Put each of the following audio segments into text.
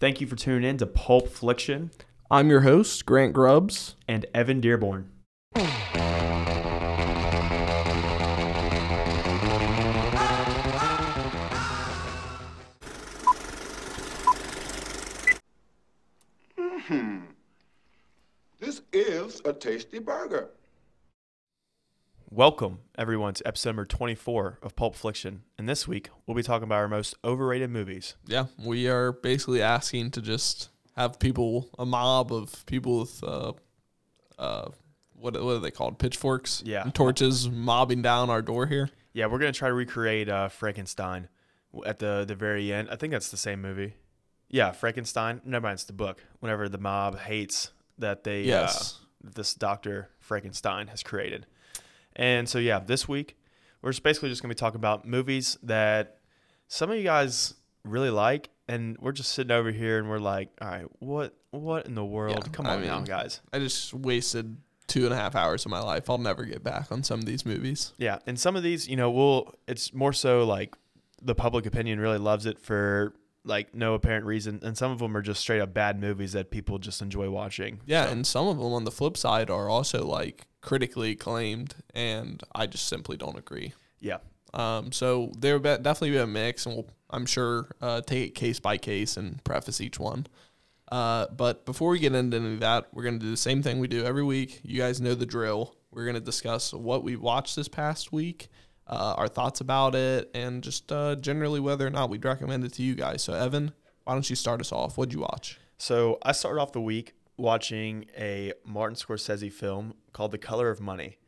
Thank you for tuning in to Pulp Fliction I'm your host, Grant Grubbs. and Evan Dearborn. Hmm, This is a tasty burger. Welcome, everyone, to episode number 24 of Pulp Fiction. And this week, we'll be talking about our most overrated movies. Yeah, we are basically asking to just have people, a mob of people with, uh, uh, what, what are they called? Pitchforks? Yeah. And torches mobbing down our door here. Yeah, we're going to try to recreate uh, Frankenstein at the, the very end. I think that's the same movie. Yeah, Frankenstein. Never mind, it's the book. Whenever the mob hates that they, Yes. uh, this Dr. Frankenstein has created. And so, yeah, this week, we're just basically just going to be talking about movies that some of you guys really like. And we're just sitting over here and we're like, all right, what what in the world? Yeah, Come I on now, guys. I just wasted two and a half hours of my life. I'll never get back on some of these movies. Yeah, and some of these, you know, we'll it's more so like the public opinion really loves it for like no apparent reason, and some of them are just straight up bad movies that people just enjoy watching. Yeah, So, and some of them on the flip side are also like critically acclaimed, and I just simply don't agree. yeah, Um, so there will be- definitely be a mix, and we'll, I'm sure uh, take it case by case and preface each one. Uh, but before we get into any of that, we're going to do the same thing we do every week. You guys know the drill. We're going to discuss what we watched this past week, uh, our thoughts about it, and just uh, generally whether or not we'd recommend it to you guys. So, Evan, why don't you start us off? What'd you watch? So I started off the week watching a Martin Scorsese film called The Color of Money.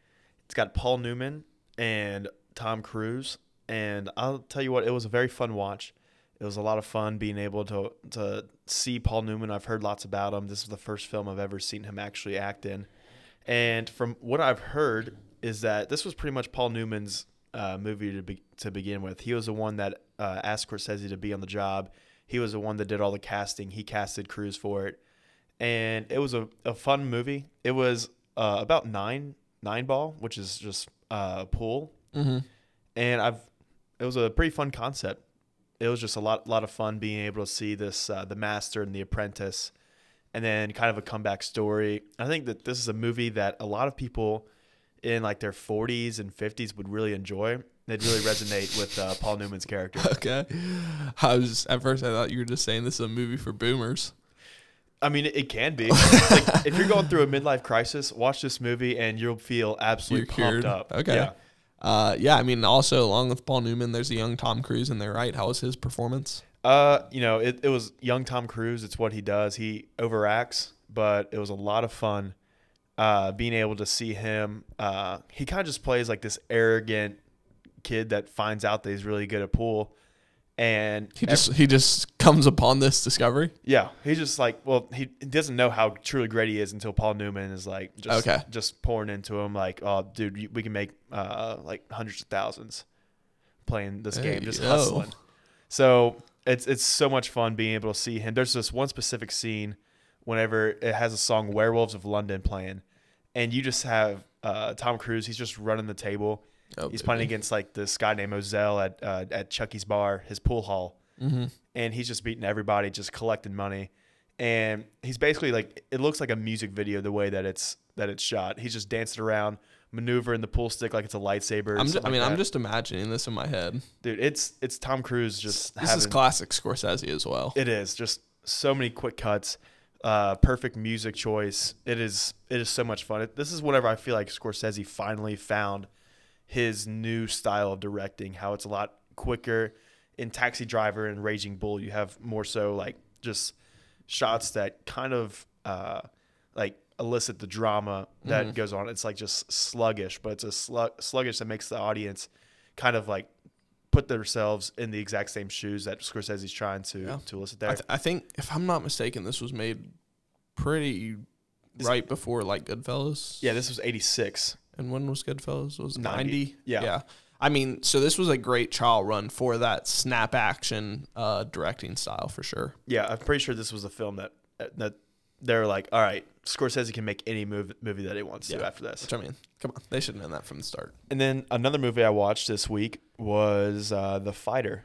It's got Paul Newman and Tom Cruise, and I'll tell you what, it was a very fun watch. It was a lot of fun being able to to see Paul Newman. I've heard lots about him. This is the first film I've ever seen him actually act in, and from what I've heard is that this was pretty much Paul Newman's uh, movie to be, to begin with. He was the one that uh, asked Scorsese to be on the job. He was the one that did all the casting. He casted Cruise for it, and it was a, a fun movie. It was uh, about nine nine ball, which is just uh, pool, Mm-hmm. and I've it was a pretty fun concept. It was just a lot lot of fun being able to see this uh, the master and the apprentice, and then kind of a comeback story. I think that this is a movie that a lot of people in like their 40s and 50s would really enjoy. They'd really resonate with uh, Paul Newman's character. Okay. I was at first I thought you were just saying this is a movie for boomers. I mean, it can be. like, if you're going through a midlife crisis, watch this movie and you'll feel absolutely You're pumped cured. up. Okay. Yeah. Uh, yeah, I mean, also along with Paul Newman, there's a young Tom Cruise in there, right? How was his performance? Uh, you know, it, it was young Tom Cruise. It's what he does. He overacts, but it was a lot of fun uh, being able to see him. Uh, he kind of just plays like this arrogant kid that finds out that he's really good at pool. And He just he just comes upon this discovery. Yeah, he's just like, well, he, doesn't know how truly great he is until Paul Newman is like, just, Okay. just pouring into him, like, oh, dude, we can make uh, like hundreds of thousands playing this Hey, game, just yo. hustling. So it's it's so much fun being able to see him. There's this one specific scene whenever it has a song "Werewolves of London" playing, and you just have uh, Tom Cruise. He's just running the table. Oh, he's playing against like this guy named Ozell at uh, at Chalkie's bar, his pool hall Mm-hmm. and he's just beating everybody, just collecting money. And he's basically like it looks like a music video the way that it's that it's shot. He's just dancing around, maneuvering the pool stick like it's a lightsaber. I'm and I mean, like I'm just imagining this in my head. dude. It's it's Tom Cruise just This having, is classic Scorsese as well. It is just so many quick cuts, uh, perfect music choice. It is it is so much fun. It, this is whenever I feel like Scorsese finally found his new style of directing. How it's a lot quicker. In Taxi Driver and Raging Bull, you have more so like just shots that kind of uh, like elicit the drama that Mhm. goes on. It's like just sluggish, but it's a slug- sluggish that makes the audience kind of like put themselves in the exact same shoes that Scorsese's trying to Yeah. to elicit I, there. th- I think, if I'm not mistaken, this was made pretty This- right before like Goodfellas. yeah, this was '86. And when was Goodfellas? Was 90. 90? Yeah. Yeah. I mean, so this was a great trial run for that snap action uh, directing style for sure. Yeah, I'm pretty sure this was a film that that they're like, all right, Scorsese can make any move, movie that he wants to Yeah. after this. Which I mean, come on, they should have known that from the start. And then another movie I watched this week was uh, The Fighter,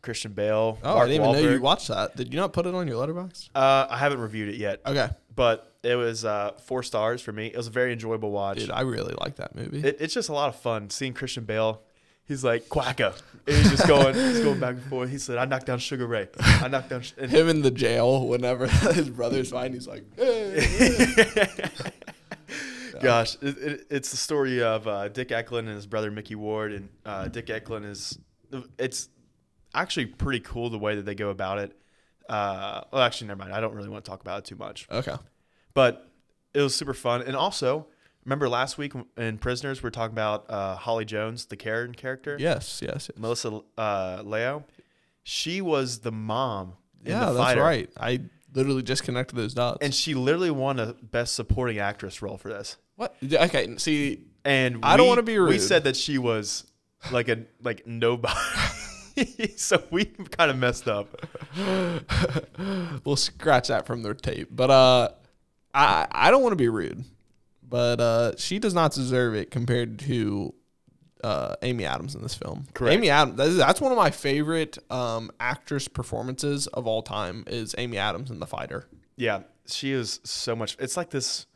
Christian Bale. Oh, Mark I didn't even know you watched that. Did you not put it on your Letterboxd? Uh, I haven't reviewed it yet, Okay, but it was uh, four stars for me. It was a very enjoyable watch. dude, I really like that movie. It, it's just a lot of fun seeing Christian Bale. He's like quacka, and he's just going, he's going back and forth. He said, "I knocked down Sugar Ray. I knocked down." Sh-. And Him in the jail whenever his brother's fine, he's like, "Hey." Gosh, it, it, it's the story of uh, Dick Eklund and his brother Micky Ward, and uh, Dick Eklund is. It's actually pretty cool the way that they go about it. Uh, well, actually, never mind. I don't really want to talk about it too much, okay. but it was super fun. And also, remember last week in Prisoners, we were talking about uh, Holly Jones, the Karen character, Yes, yes, yes. Melissa uh, Leo. She was the mom. in Yeah, The that's Fighter, right. I literally just connected those dots. And she literally won a Best Supporting Actress role for this. what? Okay, see, And I don't we- wanna be rude. We said that she was like a like nobody. so we kind of messed up. we'll scratch that from their tape. But uh, I I don't want to be rude, but uh, she does not deserve it compared to uh, Amy Adams in this film. Correct. Amy Adams. That's, that's one of my favorite um, actress performances of all time. Is Amy Adams in The Fighter? Yeah, she is so much. It's like this.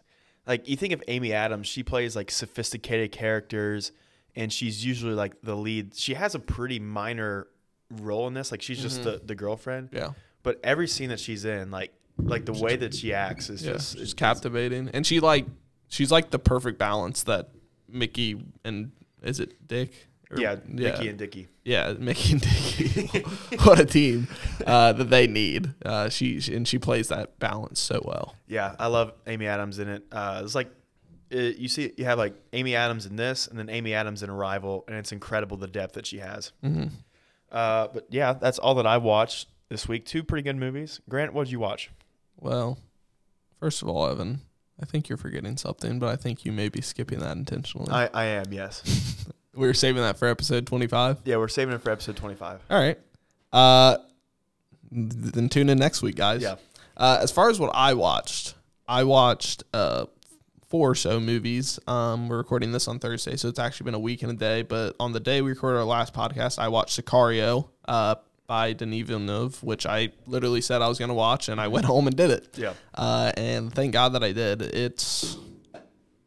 Like you think of Amy Adams, she plays like sophisticated characters, and she's usually like the lead. She has a pretty minor role in this. Like she's just the, the girlfriend. Yeah. But every scene that she's in, like like the way that she acts is Yeah, just just it's, captivating, and she like she's like the perfect balance that Mickey and is it Dick? Or- yeah, Mickey and Dickie. Yeah, Mickey and Dickie. what a team uh, that they need. Uh, she and she plays that balance so well. Yeah, I love Amy Adams in it. Uh, it's like it, you see, you have like Amy Adams in this, and then Amy Adams in Arrival, and it's incredible the depth that she has. Mm-hmm. Uh, but yeah, that's all that I watched this week. Two pretty good movies. Grant, what did you watch? Well, first of all, Evan, I think you're forgetting something, but I think you may be skipping that intentionally. I, I am yes. we are saving that for episode 25. yeah, we're saving it for episode twenty-five. All right. Uh, th- then tune in next week, guys. Yeah. Uh, as far as what I watched, I watched uh four or so movies. Um, we're recording this on Thursday, so it's actually been a week and a day. But on the day we recorded our last podcast, I watched Sicario uh, by Denis Villeneuve, which I literally said I was going to watch, and I went home and did it. Yeah. Uh, and thank God that I did. It's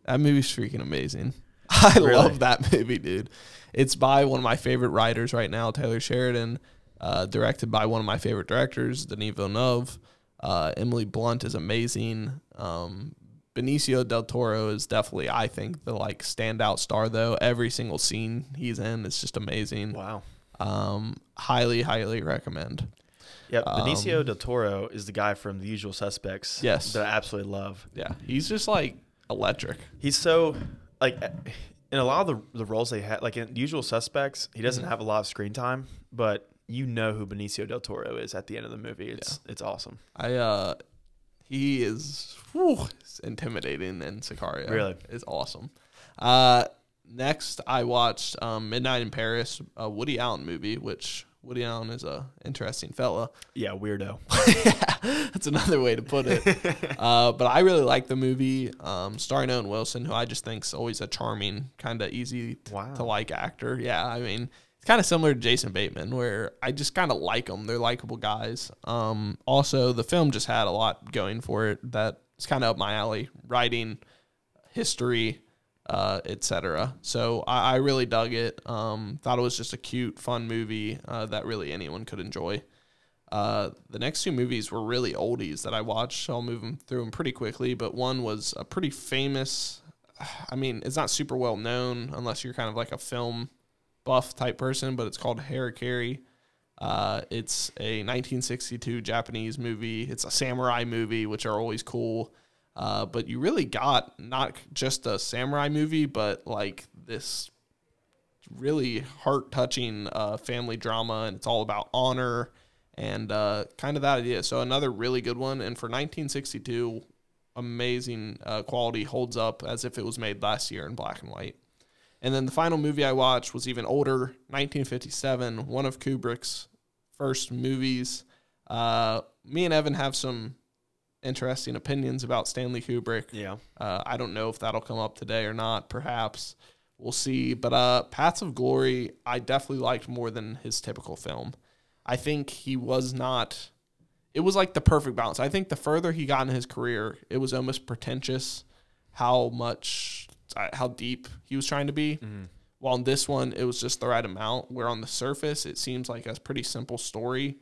that movie's freaking amazing. I Really? love that movie, dude. It's by one of my favorite writers right now, Taylor Sheridan. Uh, directed by one of my favorite directors, Denis Villeneuve. Uh, Emily Blunt is amazing. Um, Benicio del Toro is definitely, I think, the like standout star though. Every single scene he's in is just amazing. Wow. Um, highly, highly recommend. Yeah, Benicio del Toro is the guy from The Usual Suspects. Um, Yes. that I absolutely love. Yeah, he's just like electric. He's so like in a lot of the, the roles they had, like in Usual Suspects, he Mm-hmm. doesn't have a lot of screen time, but you know who Benicio del Toro is at the end of the movie. It's it's awesome. I uh he is whew, intimidating in Sicario. Really? it's awesome. Uh next I watched um Midnight in Paris, a Woody Allen movie, which Woody Allen is a interesting fella. Yeah, weirdo. That's another way to put it. uh, but I really like the movie, um, starring Owen Wilson, who I just think's always a charming, kind of easy Wow. to like actor. Yeah, I mean, it's kind of similar to Jason Bateman, where I just kind of like them. They're likable guys. Um, also, the film just had a lot going for it that is kind of up my alley. Writing, history, uh, etc. So I, I really dug it. Um, thought it was just a cute, fun movie uh, that really anyone could enjoy. Uh, the next two movies were really oldies that I watched. So I'll move them through them pretty quickly. But one was a pretty famous. I mean, it's not super well known unless you're kind of like a film buff type person, but it's called Harakiri. Uh, it's a 1962 Japanese movie. It's a samurai movie, which are always cool. Uh, but you really got not just a samurai movie, but like this really heart touching uh, family drama, and it's all about honor and uh, kind of that idea. So another really good one, and for 1962, amazing uh, quality, holds up as if it was made last year in black and white. And then the final movie I watched was even older, 1957, one of Kubrick's first movies. Uh, me and Evan have some interesting opinions about Stanley Kubrick. Yeah. Uh, I don't know if that'll come up today or not. Perhaps we'll see. But uh, Paths of Glory, I definitely liked more than his typical film. I think he was not. It was like the perfect balance. I think the further he got in his career, it was almost pretentious how much, uh, how deep he was trying to be. While in this one, it was just the right amount. Where on the surface, it seems like a pretty simple story,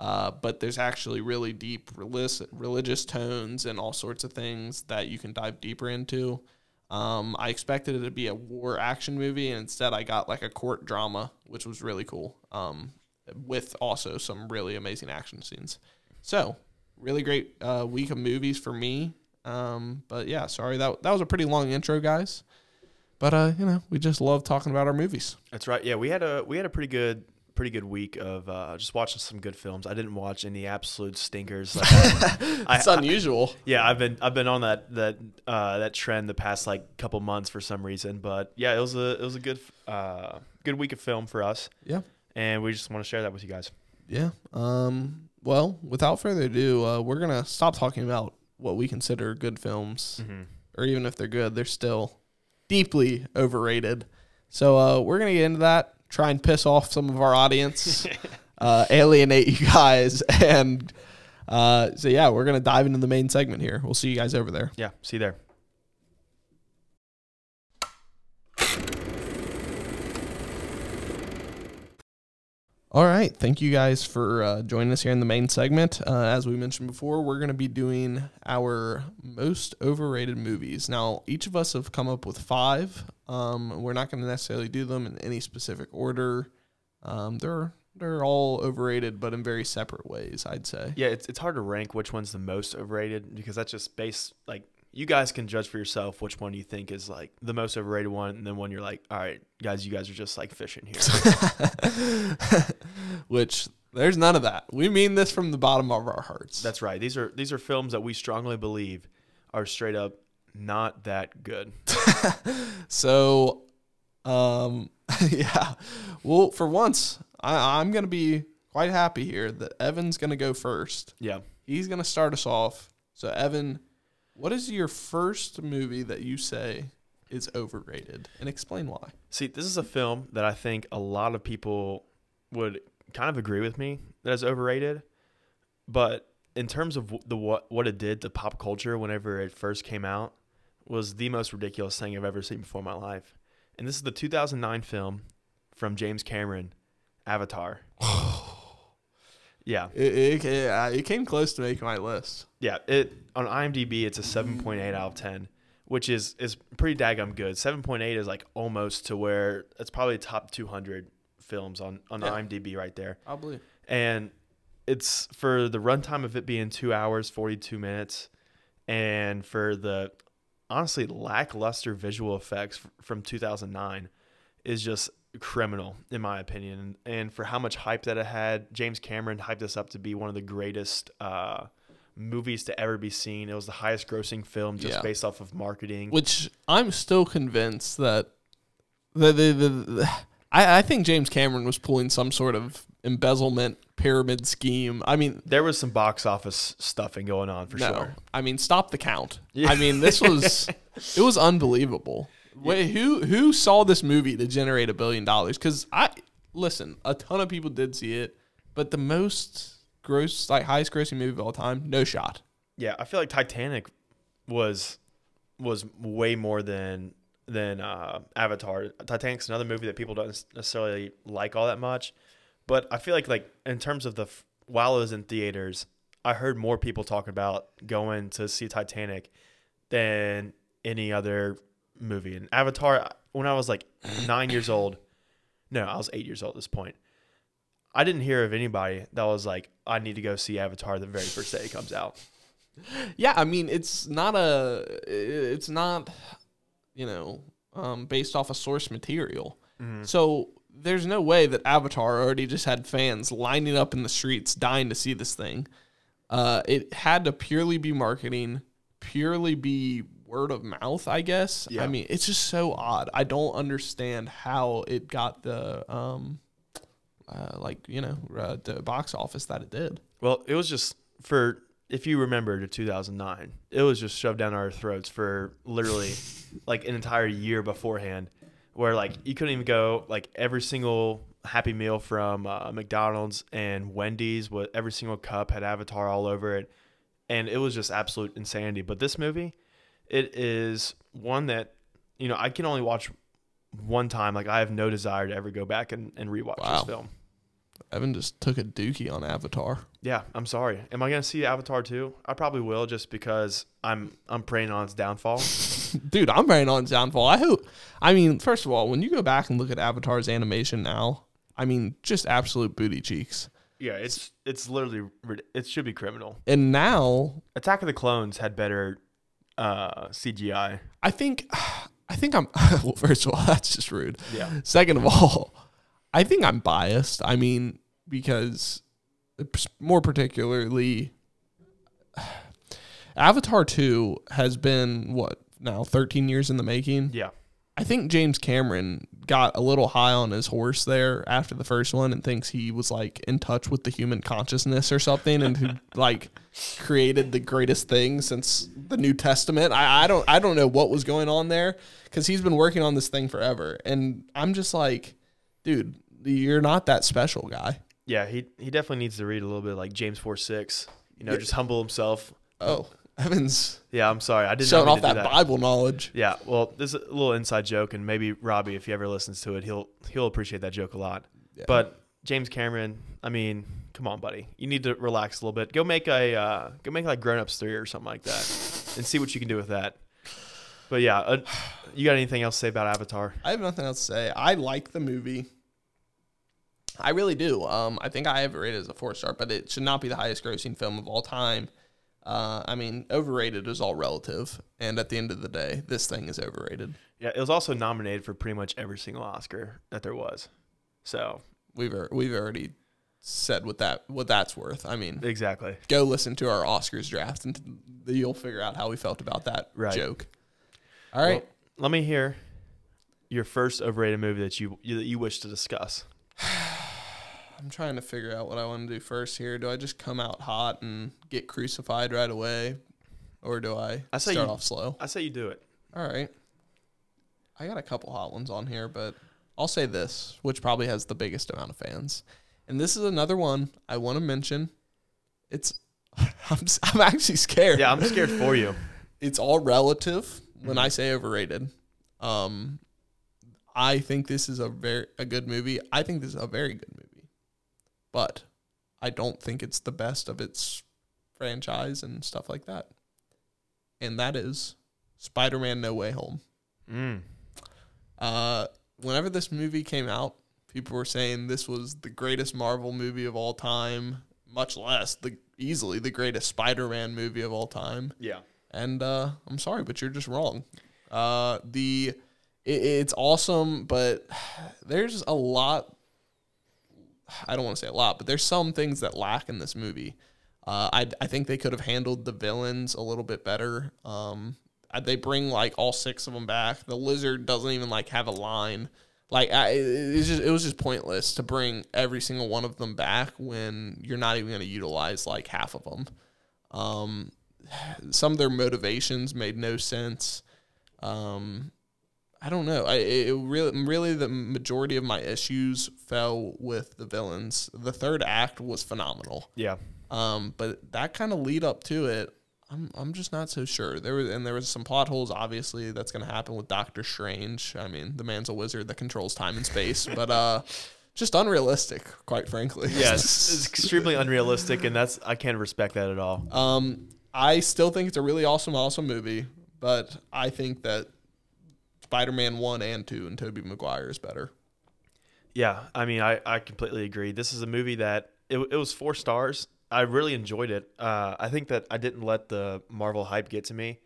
uh, but there's actually really deep religious, religious tones and all sorts of things that you can dive deeper into. Um, I expected it to be a war action movie, and instead I got like a court drama, which was really cool. Um, with also some really amazing action scenes. So, really great uh, week of movies for me. Um, but yeah, sorry that that was a pretty long intro, guys. But uh, you know, we just love talking about our movies. That's right. Yeah, we had a we had a pretty good pretty good week of uh, just watching some good films. I didn't watch any absolute stinkers. Like, It's I- unusual. yeah, I've been I've been on that that uh, that trend the past like couple months for some reason. But yeah, it was a it was a good uh, good week of film for us, yeah. and we just want to share that with you guys. Yeah. Um, well, without further ado, uh, we're gonna stop talking about what we consider good films, or even if they're good, they're still deeply overrated. So uh, we're gonna get into that. Try and piss off some of our audience, uh, alienate you guys, and uh, so yeah, we're gonna dive into the main segment here. We'll see you guys over there. Yeah, see you there. All right. Thank you guys for uh, joining us here in the main segment. Uh, as we mentioned before, we're going to be doing our most overrated movies. Now, each of us have come up with five. Um, we're not going to necessarily do them in any specific order. Um, they're they're all overrated, but in very separate ways. I'd say. Yeah, it's it's hard to rank which one's the most overrated because that's just based like you guys can judge for yourself which one you think is like the most overrated one, and then one you're like, all right, guys, you guys are just like fishing here. Which there's none of that. We mean this from the bottom of our hearts. That's right. These are these are films that we strongly believe are straight up not that good. So, um, yeah. Well, for once, I, I'm gonna be quite happy here that Evan's gonna go first. Yeah. He's gonna start us off. So, Evan, what is your first movie that you say is overrated, and explain why? See, this is a film that I think a lot of people would kind of agree with me that is overrated, but in terms of the what what it did to pop culture whenever it first came out was the most ridiculous thing I've ever seen before in my life. And this is the 2009 film from James Cameron, Avatar. yeah. It, it, it, uh, it came close to making my list. Yeah, it on IMDb it's a 7.8 out of 10, which is is pretty daggum good. 7.8 is like almost to where it's probably top 200 films on on Yeah. IMDb right there. I believe. And it's for the runtime of it being 2 hours 42 minutes and for the honestly lackluster visual effects from 2009 is just criminal in my opinion and for how much hype that it had james cameron hyped this up to be one of the greatest uh, movies to ever be seen it was the highest grossing film just Yeah. based off of marketing Which I'm still convinced that the the, the, the I, I think James Cameron was pulling some sort of embezzlement pyramid scheme. I mean, there was some box office stuffing going on for no, sure I mean, stop the count. Yeah. I mean, this was it was unbelievable. Wait, who who saw this movie to generate a billion dollars? Because I listen, a ton of people did see it, but the most gross, like highest grossing movie of all time, no shot. Yeah, I feel like Titanic was was way more than than uh, Avatar. Titanic's another movie that people don't necessarily like all that much, but I feel like like in terms of the while it was in theaters, I heard more people talking about going to see Titanic than any other movie. And Avatar, when I was like nine years old, no, I was eight years old at this point. I didn't hear of anybody that was like, I need to go see Avatar the very first day it comes out. Yeah, I mean, it's not a, it's not, you know, um, based off of source material. So there's no way that Avatar already just had fans lining up in the streets dying to see this thing. Uh, it had to purely be marketing, purely be word of mouth, I guess. Yeah. I mean, it's just so odd. I don't understand how it got the, um, uh, like you know, uh, the box office that it did. Well, it was just for if you remember to 2009, it was just shoved down our throats for literally like an entire year beforehand, where like you couldn't even go like every single Happy Meal from uh, McDonald's and Wendy's. with every single cup had Avatar all over it, and it was just absolute insanity. But this movie, it is one that you know I can only watch one time. Like I have no desire to ever go back and, and rewatch Wow. this film. Evan just took a dookie on Avatar. Yeah, I'm sorry. Am I gonna see Avatar too? I probably will, just because I'm I'm praying on its downfall. Dude, I'm praying on its downfall. I hope. I mean, first of all, when you go back and look at Avatar's animation now, I mean, just absolute booty cheeks. yeah, it's it's literally it should be criminal. And now, Attack of the Clones had better uh, CGI. I think, I think I'm. Well, first of all, that's just rude. Yeah. Second of all, I think I'm biased. I mean, because more particularly, Avatar 2 has been what now 13 years in the making. Yeah, I think James Cameron got a little high on his horse there after the first one and thinks he was like in touch with the human consciousness or something and who like created the greatest thing since the New Testament. I, I don't I don't know what was going on there because he's been working on this thing forever. And I'm just like, dude, you're not that special guy. yeah. He he definitely needs to read a little bit like James four six. You know, just humble himself. Oh, Evans Yeah, I'm sorry. I didn't showing off that, Bible knowledge. Yeah, well, this is a little inside joke, and maybe Robbie, if he ever listens to it, he'll he'll appreciate that joke a lot. Yeah. But James Cameron, I mean, come on, buddy, you need to relax a little bit. Go make a uh, go make like Grown Ups three or something like that, and see what you can do with that. But yeah, uh, you got anything else to say about Avatar? I have nothing else to say. I like the movie. I really do. Um, I think I have it rated as a four star, but it should not be the highest grossing film of all time. Uh, I mean, overrated is all relative, and at the end of the day, this thing is overrated. Yeah, it was also nominated for pretty much every single Oscar that there was. So We've al- we've already said what that what that's worth. I mean, exactly. go listen to our Oscars draft, and you'll figure out how we felt about that Right. joke. All right. Well, let me hear your first overrated movie that you you, that you wish to discuss. I'm trying to figure out what I want to do first here. Do I just come out hot and get crucified right away, or do I, I say start you- off slow? I say you do it. All right. I got a couple hot ones on here, but I'll say this, which probably has the biggest amount of fans, and this is another one I want to mention. It's I'm I'm actually scared. Yeah, I'm scared for you. it's all relative when I say overrated. Um, I think this is a very a good movie. I think this is a very good movie, but I don't think it's the best of its franchise and stuff like that. And that is Spider-Man: No Way Home. Mm. Uh, whenever this movie came out, people were saying this was the greatest Marvel movie of all time, much less the easily the greatest Spider-Man movie of all time. Yeah. And uh, I'm sorry, but you're just wrong. Uh, the it, it's awesome, but there's a lot. I don't want to say a lot, but there's some things that lack in this movie. Uh, I I think they could have handled the villains a little bit better. Um, they bring like all six of them back. The lizard doesn't even like have a line. Like I, it, just it was just pointless to bring every single one of them back when you're not even going to utilize like half of them. Um, some of their motivations made no sense. Um, I don't know. I it really really the majority of my issues fell with the villains. The third act was phenomenal. Yeah. Um, but that kind of lead up to it, I'm I'm just not so sure. There was and there was some plot holes. Obviously, that's going to happen with Doctor Strange. I mean, the man's a wizard that controls time and space, but uh, just unrealistic, quite frankly. Yes, it's extremely unrealistic, and that's I can't respect that at all. Um, I still think it's a really awesome, awesome movie, but I think that Spider-Man one and two and Tobey Maguire is better. Yeah, I mean, I, I completely agree. This is a movie that it, it was four stars. I really enjoyed it. Uh, I think that I didn't let the Marvel hype get to me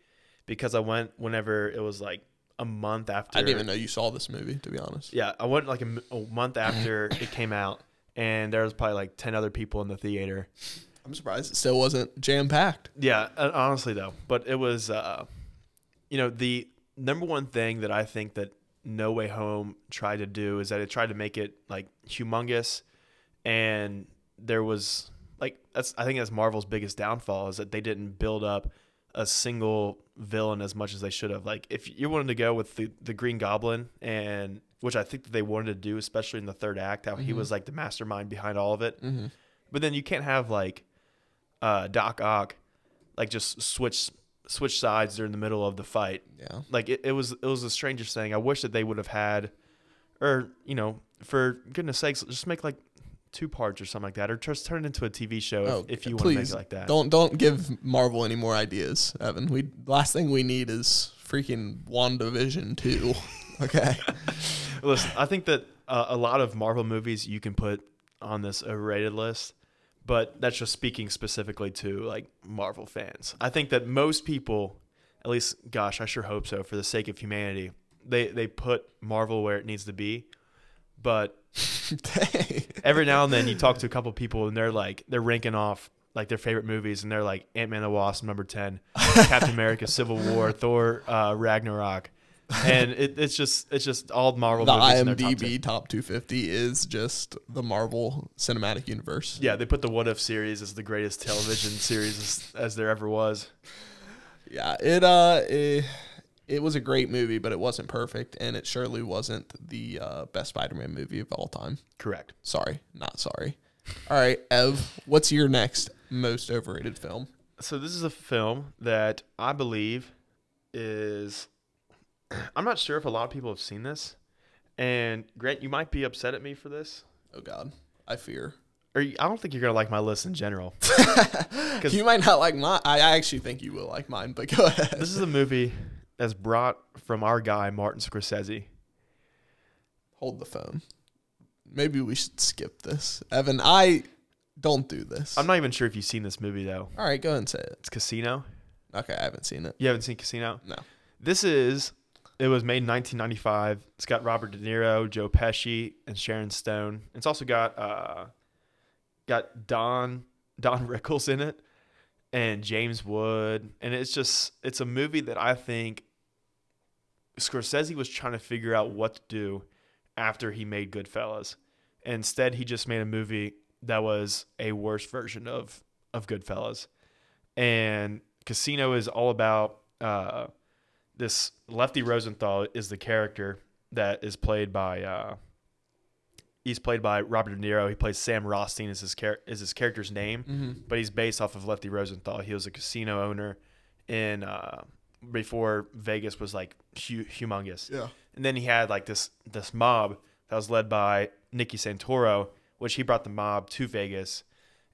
because I went whenever it was like a month after. I didn't even know you saw this movie, to be honest. Yeah, I went like a month after it came out, and there was probably like ten other people in the theater. I'm surprised it still wasn't jam packed. Yeah, uh, honestly though, but it was, uh, you know, the number one thing that I think that No Way Home tried to do is that it tried to make it like humongous, and there was like that's I think that's Marvel's biggest downfall is that they didn't build up a single villain as much as they should have. Like if you wanted to go with the the Green Goblin and which I think that they wanted to do, especially in the third act, how he was like the mastermind behind all of it. Mm-hmm. But then you can't have like uh, Doc Ock like just switch switch sides during the middle of the fight. Yeah. Like it, it was it was the strangest thing. I wish that they would have had, or you know, for goodness sakes, just make like two parts or something like that, or just turn it into a TV show if, Oh, if you want to make it like that. Don't don't give Marvel any more ideas, Evan. We last thing we need is freaking WandaVision two. okay. Listen, I think that uh, a lot of Marvel movies you can put on this overrated list, but that's just speaking specifically to like Marvel fans. I think that most people, at least, gosh, I sure hope so, for the sake of humanity, they they put Marvel where it needs to be. But every now and then you talk to a couple people and they're like they're ranking off like their favorite movies and they're like Ant Man and the Wasp number ten, Captain America Civil War, Thor uh, Ragnarok, and it, it's just it's just all Marvel the their top 10. IMDb top 250 is just the Marvel Cinematic Universe. Yeah, they put the What If series as the greatest television series as, as there ever was. Yeah, it uh it, it was a great movie, but it wasn't perfect and it surely wasn't the uh, best Spider-Man movie of all time. Correct. Sorry, not sorry. All right, Ev, what's your next most overrated film? So this is a film that I believe is. I'm not sure if a lot of people have seen this, and Grant, you might be upset at me for this, Oh god, I fear. or you- I don't think you're gonna like my list in general. You might not like mine. I I actually think you will like mine, but go ahead. This is a movie that's brought from our guy Martin Scorsese. Hold the phone. Maybe we should skip this. Evan, I don't do this. I'm not even sure if you've seen this movie though. All right, go ahead and say it. It's Casino. Okay, I haven't seen it. You haven't seen Casino? No. This is. It was made in 1995. It's got Robert De Niro, Joe Pesci, and Sharon Stone. It's also got uh, got Don Don Rickles in it, and James Wood. And it's just it's a movie that I think Scorsese was trying to figure out what to do after he made Goodfellas. Instead, he just made a movie that was a worse version of of Goodfellas. And Casino is all about uh, this Lefty Rosenthal is the character that is played by uh, he's played by Robert De Niro. He plays Sam Rothstein is his char- is his character's name, Mm-hmm. but he's based off of Lefty Rosenthal. He was a casino owner in uh, before Vegas was like hu- humongous. Yeah. And then he had like this this mob that was led by Nicky Santoro, which he brought the mob to Vegas,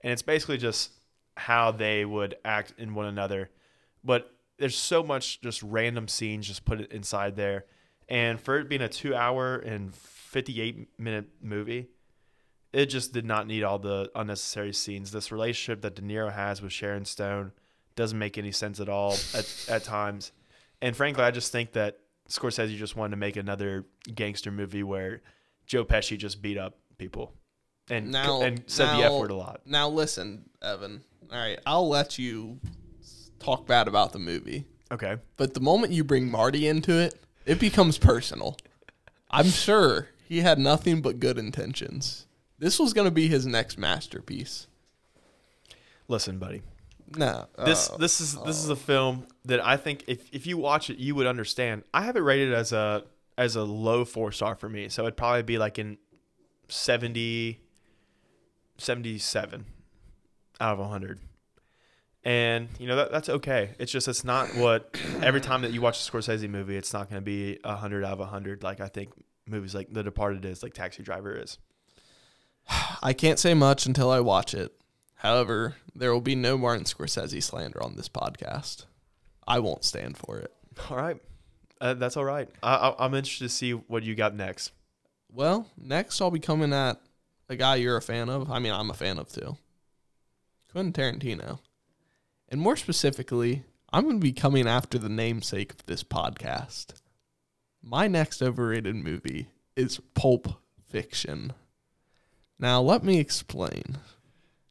and it's basically just how they would act in one another. But there's so much just random scenes just put it inside there, and for it being a two hour and 58 minute movie, it just did not need all the unnecessary scenes. This relationship that De Niro has with Sharon Stone doesn't make any sense at all at, at times. And frankly, I just think that Scorsese just wanted to make another gangster movie where Joe Pesci just beat up people and Now and said the F word a lot. Now listen, Evan. All right, I'll let you talk bad about the movie, Okay. but the moment you bring Marty into it, it becomes personal. I'm sure he had nothing but good intentions. This was going to be his next masterpiece. Listen, buddy. No, This uh, this is this is a film that I think if, if you watch it you would understand. I have it rated as a as a low four star for me, so it'd probably be like in 70, 77 out of 100. And you know that that's okay. It's just it's not what every time that you watch a Scorsese movie, it's not going to be a hundred out of a hundred. Like I think movies like The Departed is, like Taxi Driver is. I can't say much until I watch it. However, there will be no Martin Scorsese slander on this podcast. I won't stand for it. All right, uh, that's all right. I, I, I'm interested to see what you got next. Well, next I'll be coming at a guy you're a fan of. I mean, I'm a fan of too. Quentin Tarantino. And more specifically, I'm going to be coming after the namesake of this podcast. My next overrated movie is Pulp Fiction. Now, let me explain.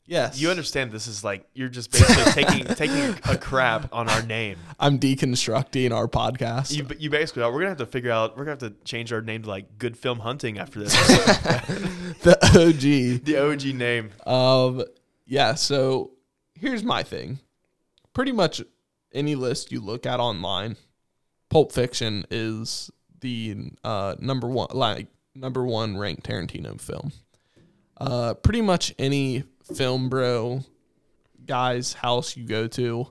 Yes. You understand this is like you're just basically taking taking a crap on our name. I'm deconstructing our podcast. You you basically are. We're gonna have to figure out. We're gonna have to change our name to like Good Film Hunting after this. the OG. the OG name. Um, yeah. So here's my thing. Pretty much, any list you look at online, Pulp Fiction is the uh, number one like number one ranked Tarantino film. Uh, pretty much any film bro guy's house you go to,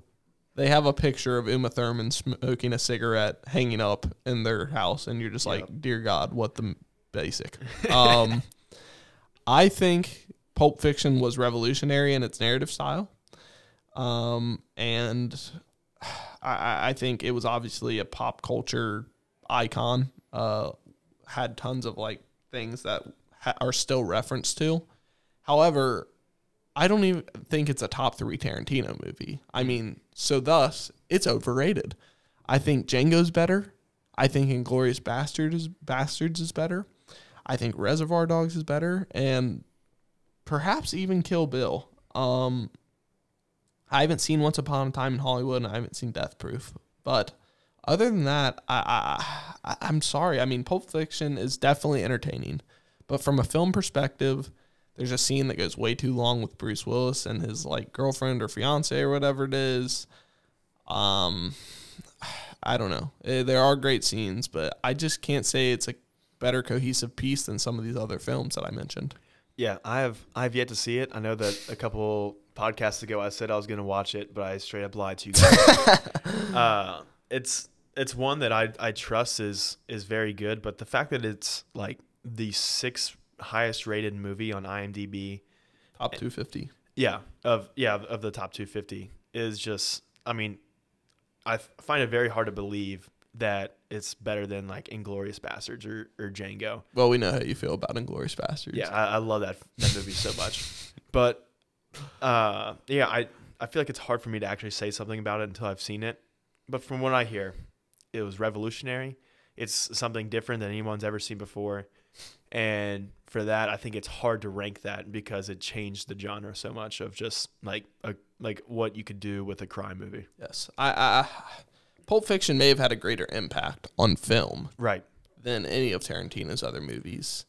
they have a picture of Uma Thurman smoking a cigarette hanging up in their house, and you're just like, dear God, what the basic. Um, I think Pulp Fiction was revolutionary in its narrative style, um, and I, I think it was obviously a pop culture icon. Uh, had tons of like things that ha- are still referenced to. However, I don't even think it's a top three Tarantino movie. I mean, so thus it's overrated. I think Django's better. I think Inglourious Basterds is Basterds is better. I think Reservoir Dogs is better, and perhaps even Kill Bill. Um, I haven't seen Once Upon a Time in Hollywood, and I haven't seen Death Proof. But other than that, I, I I'm sorry. I mean, Pulp Fiction is definitely entertaining, but from a film perspective, there's a scene that goes way too long with Bruce Willis and his like girlfriend or fiance or whatever it is. Um, I don't know. Eh, There are great scenes, but I just can't say it's a better cohesive piece than some of these other films that I mentioned. Yeah, I have I have yet to see it. I know that a couple podcasts ago I said I was going to watch it, but I straight up lied to you guys. uh, it's it's one that I I trust is is very good, but the fact that it's like the sixth highest rated movie on IMDb, Top 250. yeah, of yeah of the top 250 is just I mean, I find it very hard to believe that it's better than like Inglourious Basterds or, or Django. Well, we know how you feel about Inglourious Basterds. Yeah, I, I love that that movie so much. But uh, yeah, I I feel like it's hard for me to actually say something about it until I've seen it. But from what I hear, it was revolutionary. It's something different than anyone's ever seen before. And for that, I think it's hard to rank that because it changed the genre so much of just like a like what you could do with a crime movie. Yes. I, I Pulp Fiction may have had a greater impact on film Right. than any of Tarantino's other movies.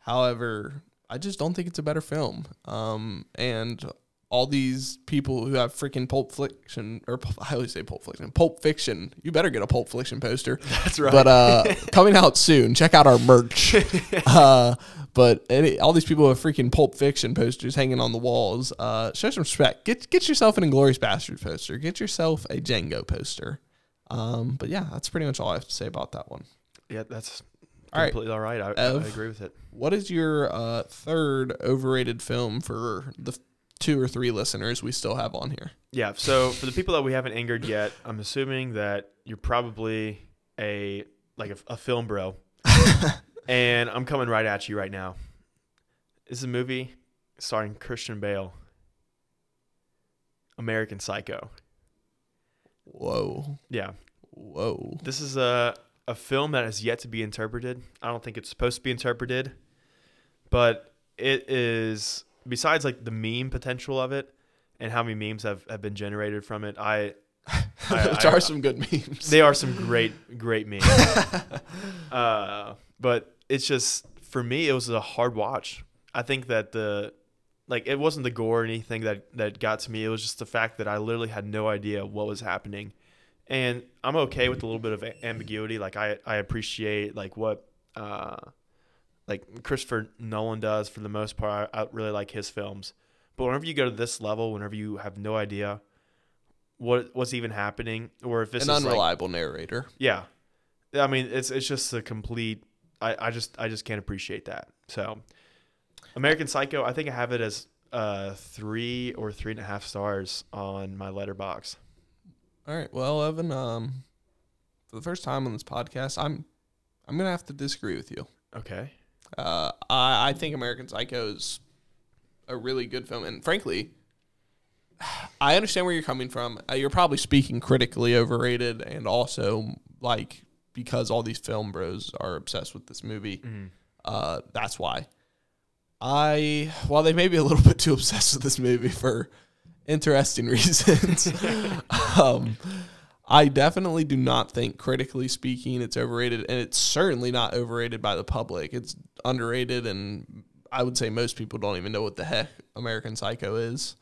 However, I just don't think it's a better film. Um, and all these people who have freaking Pulp Fiction, or I always say Pulp Fiction, Pulp Fiction, you better get a Pulp Fiction poster. That's right. But uh, coming out soon. Check out our merch. uh, but any, all these people who have freaking Pulp Fiction posters hanging on the walls. Uh, show some respect. Get get yourself an Inglourious Basterds poster. Get yourself a Django poster. Um, but yeah, that's pretty much all I have to say about that one. yeah, that's All right. completely all right. I, I agree with it. What is your uh, third overrated film for the two or three listeners we still have on here? Yeah. So for the people that we haven't angered yet, I'm assuming that you're probably a like a, a film bro, and I'm coming right at you right now. This is a movie starring Christian Bale. American Psycho. Whoa, Yeah. whoa. This is a a film that has yet to be interpreted. I don't think it's supposed to be interpreted, but it is besides like the meme potential of it and how many memes have, have been generated from it. I, I- Which I- are some good memes. they are some great great memes. uh, but it's just for me it was a hard watch. I think that the like it wasn't the gore or anything that that got to me. It was just the fact that I literally had no idea what was happening. And I'm okay with a little bit of ambiguity. Like I I appreciate like what uh like Christopher Nolan does for the most part. I, I really like his films. But whenever you go to this level, whenever you have no idea what what's even happening, or if this An is like, unreliable narrator. yeah, I mean it's it's just a complete. I, I just I just can't appreciate that. So, American Psycho, I think I have it as uh three or three and a half stars on my Letterboxd. All right. Well, Evan, um, for the first time on this podcast, I'm I'm gonna have to disagree with you. Okay. Uh, I I think American Psycho is a really good film, and frankly, I understand where you're coming from. Uh, you're probably speaking critically overrated, and also like because all these film bros are obsessed with this movie. Uh, that's why. I while they may be a little bit too obsessed with this movie for interesting reasons. um, I definitely do not think, critically speaking, it's overrated, and it's certainly not overrated by the public. It's underrated, and I would say most people don't even know what the heck American Psycho is.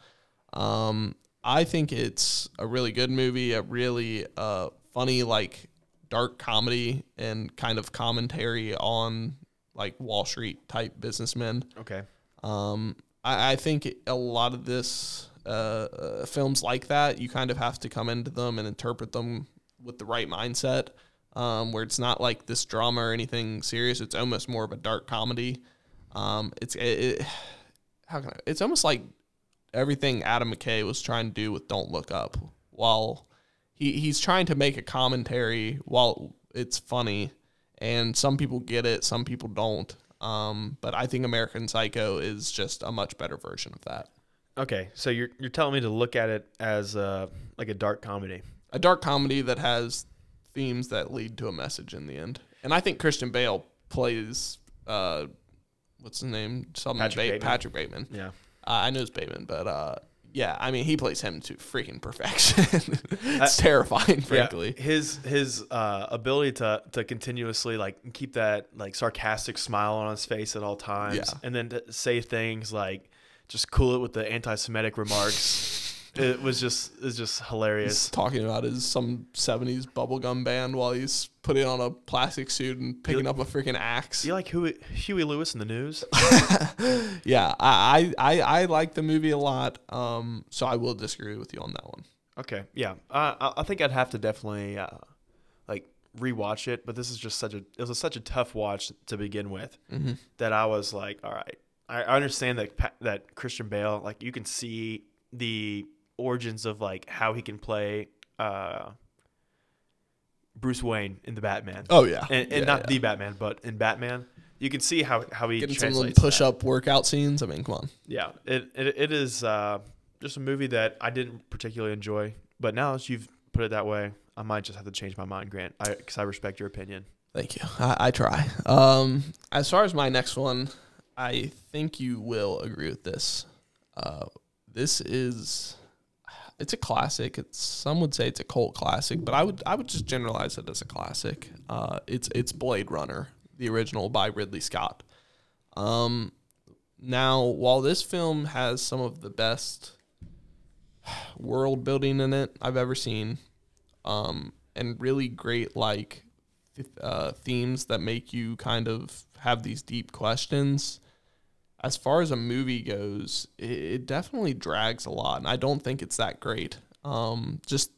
Um, I think it's a really good movie, a really uh, funny, like dark comedy and kind of commentary on like Wall Street type businessmen. Okay. Um, I, I think a lot of this uh, uh, films like that, you kind of have to come into them and interpret them with the right mindset, um, where it's not like this drama or anything serious. It's almost more of a dark comedy. Um, it's it, how can I, it's almost like everything Adam McKay was trying to do with Don't Look Up, while he he's trying to make a commentary while it's funny, and some people get it, some people don't. Um, but I think American Psycho is just a much better version of that. Okay. So you're you're telling me to look at it as uh, like a dark comedy. A dark comedy that has themes that lead to a message in the end. And I think Christian Bale plays uh, what's his name? Something Patrick Ba- Bateman. Patrick Bateman. Yeah. Uh, I know it's Bateman, but uh, yeah, I mean he plays him to freaking perfection. it's terrifying, frankly. Yeah, his his uh, ability to to continuously like keep that like sarcastic smile on his face at all times, Yeah. and then to say things like just cool it with the anti-Semitic remarks. it was just it's just hilarious. He's talking about his some '70s bubblegum band while he's putting on a plastic suit and picking up a freaking axe. You like Huey, Huey Lewis and the News? Yeah, I, I I I like the movie a lot. Um, so I will disagree with you on that one. Okay, yeah, uh, I I think I'd have to definitely uh, like rewatch it, but this is just such a it was such a tough watch to begin with that I was like, all right, I, I understand that that Christian Bale, like you can see the origins of like how he can play uh, Bruce Wayne in the Batman. Oh yeah, and, and Yeah, not yeah. the Batman, but in Batman, you can see how how he getting some push that. up workout scenes. I mean, come on. Yeah, it it, it is uh, just a movie that I didn't particularly enjoy, but now as you've put it that way, I might just have to change my mind, Grant, because I, respect your opinion. Thank you. I, I try. Um, as far as my next one, I think you will agree with this. Uh, this is it's a classic. It's some would say it's a cult classic, but I would I would just generalize it as a classic. Uh, it's it's Blade Runner, the original by Ridley Scott. Um, now while this film has some of the best world building in it I've ever seen, um, and really great like uh, themes that make you kind of have these deep questions. As far as a movie goes, it, it definitely drags a lot, and I don't think it's that great. Um, just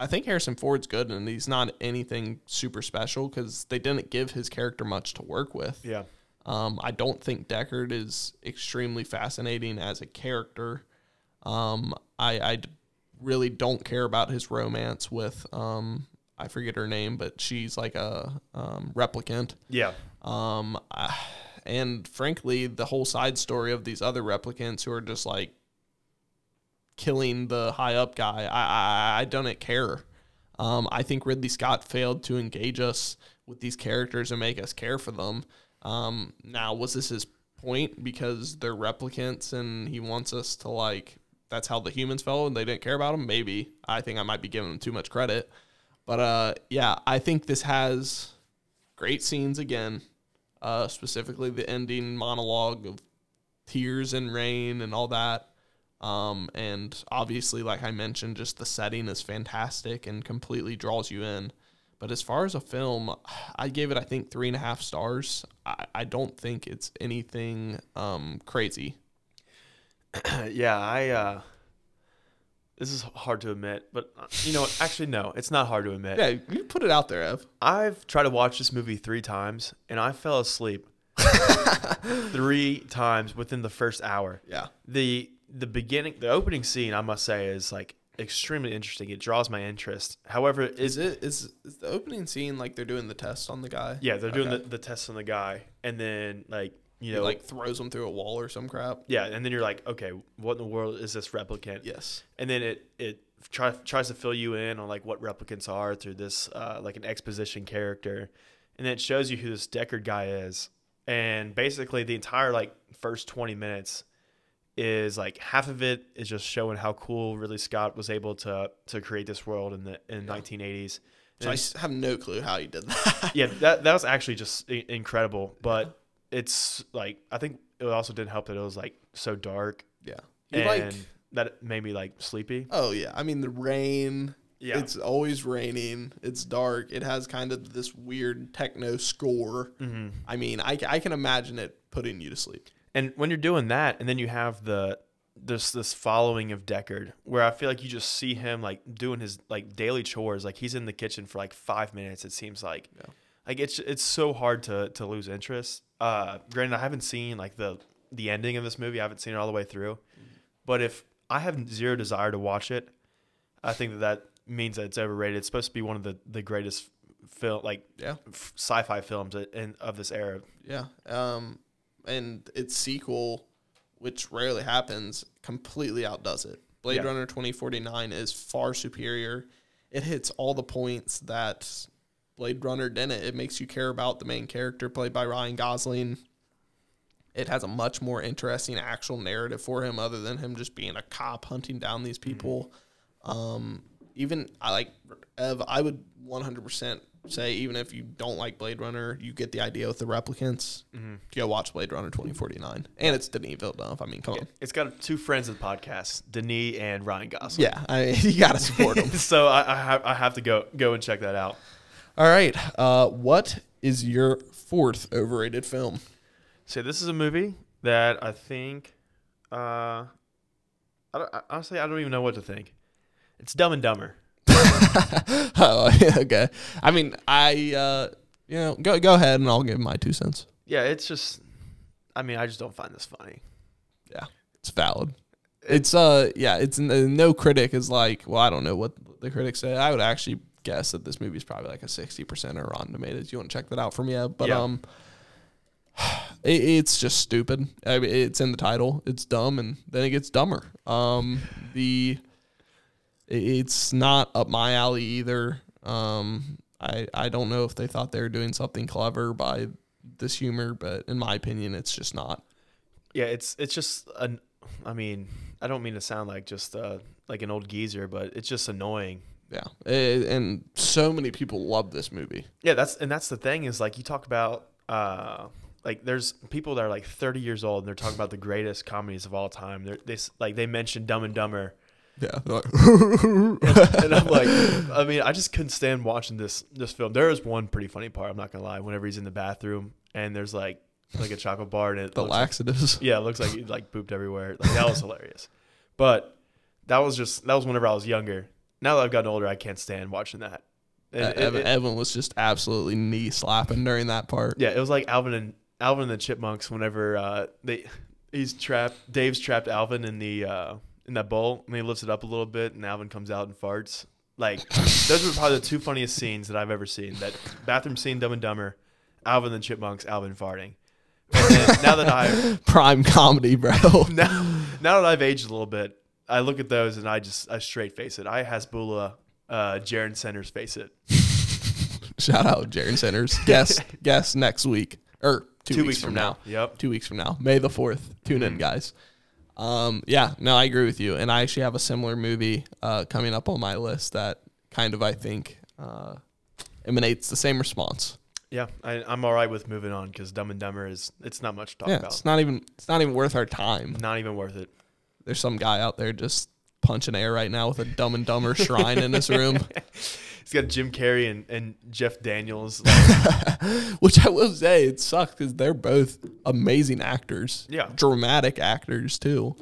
I think Harrison Ford's good, and he's not anything super special because they didn't give his character much to work with. Yeah, Um, I don't think Deckard is extremely fascinating as a character. Um, I, I really don't care about his romance with um, I forget her name, but she's like a um, replicant. yeah, Um, I- and frankly, the whole side story of these other replicants who are just like killing the high up guy, I I, I don't care. Um, I think Ridley Scott failed to engage us with these characters and make us care for them. Um, now, was this his point because they're replicants and he wants us to like? That's how the humans felt and they didn't care about them. Maybe I think I might be giving them too much credit, but uh, yeah, I think this has great scenes again. Uh, specifically the ending monologue of tears and rain and all that. Um, and obviously, like I mentioned, just the setting is fantastic and completely draws you in. But as far as a film, I gave it, I think, three and a half stars. I, I don't think it's anything um, crazy. yeah. I uh, this is hard to admit, but uh, you know, actually, no, it's not hard to admit. Yeah, you put it out there, Ev. I've tried to watch this movie three times, and I fell asleep three times within the first hour. Yeah. the the beginning the opening scene i must say is like extremely interesting it draws my interest however Is is it is, is the opening scene like they're doing the test on the guy? yeah they're doing Okay. the, the test on the guy and then like you He know like throws them through a wall or some crap. yeah and then you're like okay what in the world is this replicant Yes. and then it it try, tries to fill you in on like what replicants are through this uh, like an exposition character and then it shows you who this deckard guy is and basically the entire like first 20 minutes is like half of it is just showing how cool Ridley Scott was able to to create this world in the in 1980s. So I have no clue how he did that. yeah, that that was actually just incredible. But it's like I think it also didn't help that it was like so dark yeah. You like and that made me like sleepy. Oh yeah, I mean the rain. Yeah. It's always raining. It's dark. It has kind of this weird techno score. Mm-hmm. I mean, I, I can imagine it putting you to sleep. And when you're doing that, and then you have the this this following of Deckard, where I feel like you just see him like doing his like daily chores, like he's in the kitchen for like five minutes. It seems like, Yeah. like it's it's so hard to to lose interest. Uh, granted, I haven't seen like the the ending of this movie. I haven't seen it all the way through, but if I have zero desire to watch it, I think that that means that it's overrated. It's supposed to be one of the the greatest film like Yeah. f- sci-fi films in, of this era. Yeah. Um, and its sequel, which rarely happens, completely outdoes it. Blade Yeah. Runner 2049 is far superior. It hits all the points that Blade Runner didn't. It makes you care about the main character played by Ryan Gosling. It has a much more interesting actual narrative for him other than him just being a cop hunting down these people. Um, even I like Ev, I would 100% say even if you don't like Blade Runner, you get the idea with the replicants. Go watch Blade Runner 2049. And it's Denis Villeneuve. I mean, come on. It's got two friends of the podcast, Denis and Ryan Gosling. Yeah, I mean, you got to support them. so I, I have I have to go go and check that out. All right. Uh, what is your fourth overrated film? So this is a movie that I think, uh, I don't, I- honestly I don't even know what to think. It's Dumb and Dumber. oh, okay. I mean, I, uh, you know, go go ahead and I'll give my two cents. Yeah, it's just, I mean, I just don't find this funny. Yeah, it's valid. It's uh, yeah, it's no critic is like, well, I don't know what the critics say. I would actually guess that this movie is probably like a sixty percent or Rotten Tomatoes. You want to check that out for me? Yeah, but Yeah. um, it, it's just stupid. I mean, it's in the title. It's dumb, and then it gets dumber. Um, the it- it's not up my alley either. Um, I I don't know if they thought they were doing something clever by this humor, but in my opinion, it's just not. Yeah, it's it's just an. I mean, I don't mean to sound like just uh like an old geezer, but it's just annoying. Yeah, and so many people love this movie. Yeah, that's and that's the thing is like you talk about uh like there's people that are like 30 years old and they're talking about the greatest comedies of all time. They're, they like they mentioned Dumb and Dumber, Yeah, and I'm like, I mean, I just couldn't stand watching this this film. There is one pretty funny part. I'm not gonna lie. Whenever he's in the bathroom and there's like like a chocolate bar and it the looks like- laxatives. yeah, it looks like he like pooped everywhere. Like that was hilarious. But that was just that was whenever I was younger. Now that I've gotten older, I can't stand watching that. And Uh, it- Evan, it- Evan was just absolutely knee slapping during that part. Yeah, it was like Alvin and Alvin and the Chipmunks. Whenever uh, they he's trapped, Dave's trapped Alvin in the uh, in that bowl, and he lifts it up a little bit, and Alvin comes out and farts. Like those were probably the two funniest scenes that I've ever seen. That bathroom scene, Dumb and Dumber, Alvin and the Chipmunks, Alvin farting. Now that I Prime comedy, bro. now now that I've aged a little bit, I look at those and I just I straight face it. I Hasbulla, uh, Jaron Centers face it. Shout out Jaron Centers. Guess guess next week or two, weeks, from, now. Yep. Two weeks from now, May the fourth. Tune in, guys. Um, yeah, no, I agree with you, and I actually have a similar movie uh, coming up on my list that kind of I think uh, emanates the same response. Yeah, I, I'm all right with moving on because Dumb and Dumber is it's not much to talk yeah, about. it's not even it's not even worth our time. Not even worth it. There's some guy out there just punching air right now with a Dumb and Dumber shrine in his room. He's got Jim Carrey and, and Jeff Daniels. Which I will say, it sucks because they're both amazing actors. Yeah. Dramatic actors, too.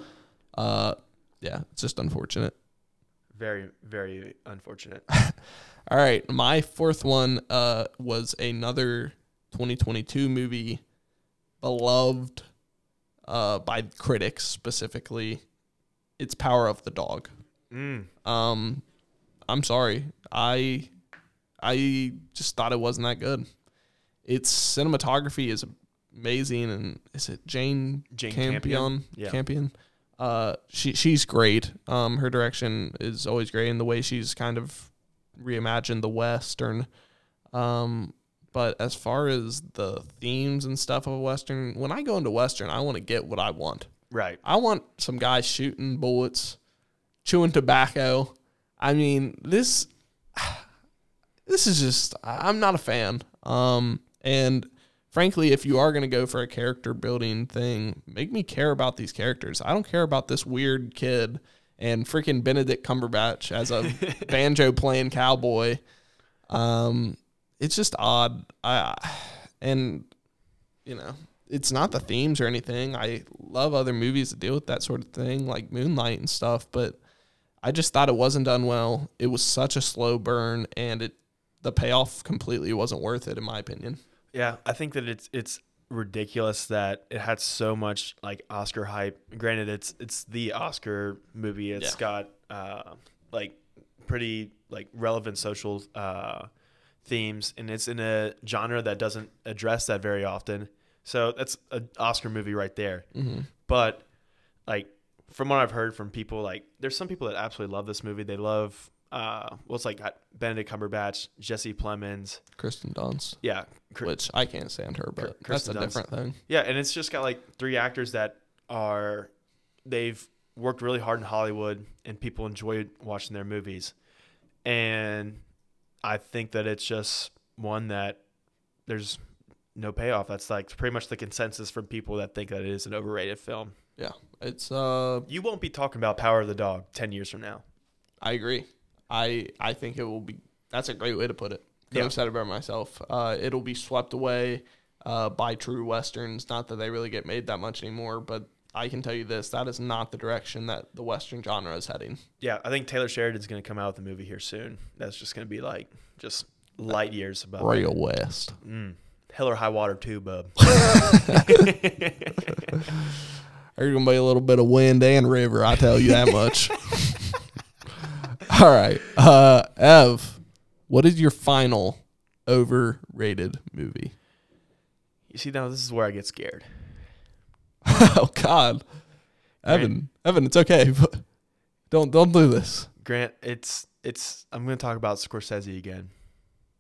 Uh, yeah, it's just unfortunate. very, very unfortunate. All right. My fourth one uh, was another 2022 movie beloved uh, by critics specifically. It's Power of the Dog. Mm. Um, I'm sorry. I I just thought it wasn't that good. Its cinematography is amazing, and is it Jane Jane Campion? Campion? Yeah. Campion. Uh, she she's great. Um, her direction is always great, and the way she's kind of reimagined the western. Um, but as far as the themes and stuff of a western, when I go into western, I want to get what I want. Right. I want some guys shooting bullets, chewing tobacco. I mean, this this is just I'm not a fan. Um and frankly, if you are going to go for a character building thing, make me care about these characters. I don't care about this weird kid and freaking Benedict Cumberbatch as a banjo playing cowboy. Um, it's just odd. I and you know, it's not the themes or anything. I love other movies that deal with that sort of thing, like Moonlight and stuff, but I just thought it wasn't done well. It was such a slow burn, and it the payoff completely wasn't worth it, in my opinion. Yeah, I think that it's it's ridiculous that it had so much like Oscar hype. Granted, it's it's the Oscar movie. It's Yeah. got uh, like pretty like relevant social uh, themes, and it's in a genre that doesn't address that very often. So that's an Oscar movie right there. Mm-hmm. But like from what I've heard from people, like there's some people that absolutely love this movie. They love uh, well, it's like got Benedict Cumberbatch, Jesse Plemons, Kristen Dunst, yeah, Cr- which I can't stand her, but that's a Dunst. different thing. Yeah, and it's just got like three actors that are they've worked really hard in Hollywood and people enjoy watching their movies. And I think that it's just one that there's no payoff. That's like pretty much the consensus from people that think that it is an overrated film. Yeah, it's uh, You won't be talking about Power of the Dog 10 years from now. I agree. I I think it will be. That's a great way to put it. Yeah. have said it better myself. Uh, it'll be swept away uh, by true westerns. Not that they really get made that much anymore, but I can tell you this: that is not the direction that the western genre is heading. Yeah, I think Taylor Sheridan's going to come out with a movie here soon. That's just going to be like just light years above. Real West. Mm. Hell or high water too, bub. There's gonna be a little bit of wind and river. I tell you that much. All right, uh, Ev, what is your final overrated movie? You see, now this is where I get scared. oh God, Evan, Evan, it's okay, but don't don't do this, Grant, it's it's. I'm going to talk about Scorsese again,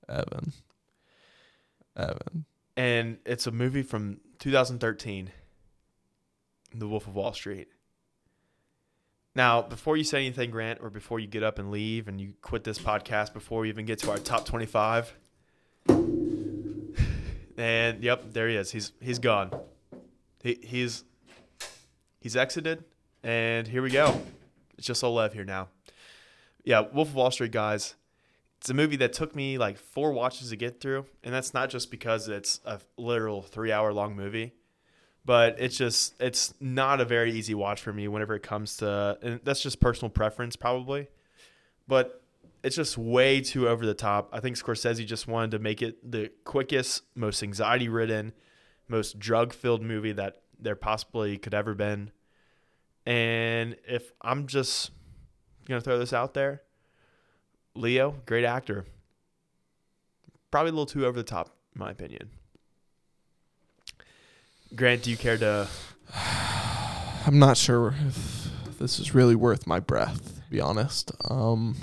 Evan. Evan, and it's a movie from 2013, The Wolf of Wall Street. Now, before you say anything, Grant, or before you get up and leave and you quit this podcast, before we even get to our top 25, and yep, there he is. He's he's gone. He he's he's exited, and here we go. It's just Olev here now. Yeah, Wolf of Wall Street, guys. It's a movie that took me like four watches to get through, and that's not just because it's a literal three-hour-long movie, but it's just it's not a very easy watch for me whenever it comes to, and that's just personal preference probably, but it's just way too over the top. I think Scorsese just wanted to make it the quickest, most anxiety-ridden, most drug-filled movie that there possibly could ever been. And if I'm just gonna throw this out there, Leo, great actor. Probably a little too over the top, in my opinion. Grant, do you care to? I'm not sure if this is really worth my breath. To be honest, um,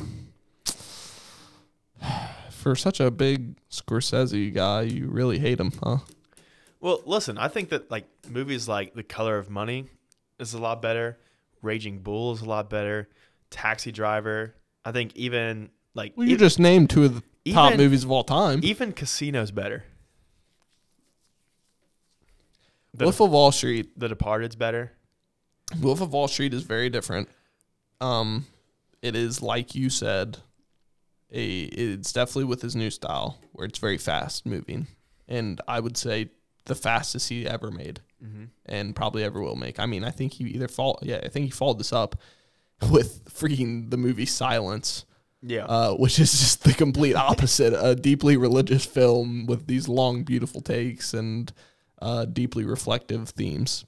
for such a big Scorsese guy, you really hate him, huh? Well, listen, I think that like movies like The Color of Money is a lot better. Raging Bull is a lot better. Taxi Driver. I think even like Well, you e- just named two of the top movies of all time. even Casino's better. The, Wolf of Wall Street. the Departed's better. Wolf of Wall Street is very different. Um, it is like you said, a it's definitely with his new style where it's very fast moving, and I would say the fastest he ever made, Mm-hmm. and probably ever will make. I mean, I think he either fall yeah, I think he followed this up with freaking the movie Silence, Yeah. uh, which is just the complete opposite. A deeply religious film with these long, beautiful takes and uh, deeply reflective themes.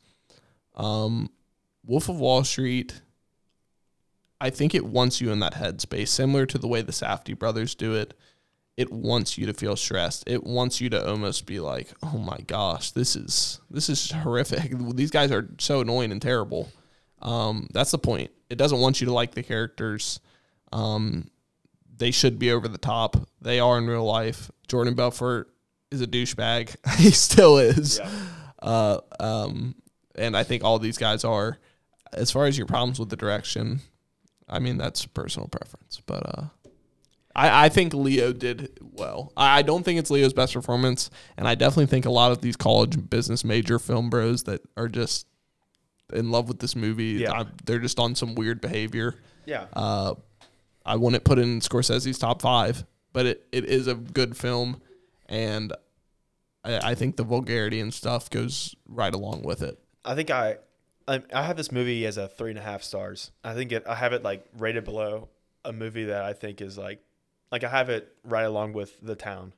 Um, Wolf of Wall Street, I think it wants you in that headspace, similar to the way the Safdie brothers do it. It wants you to feel stressed. It wants you to almost be like, "Oh my gosh, this is this is horrific. These guys are so annoying and terrible." Um, that's the point. It doesn't want you to like the characters. Um, they should be over the top. They are in real life. Jordan Belfort is a douchebag. he still is. Yeah. Uh, um, and I think all these guys are. As far as your problems with the direction, I mean that's personal preference, but uh, I I think Leo did well. I I don't think it's Leo's best performance, and I definitely think a lot of these college business major film bros that are just in love with this movie. Yeah. I, they're just on some weird behavior. Yeah. Uh, I wouldn't put it in Scorsese's top five, but it, it is a good film, and I, I think the vulgarity and stuff goes right along with it. I think I, I, I have this movie as a three and a half stars. I think it. I have it like rated below a movie that I think is like, like I have it right along with The Town.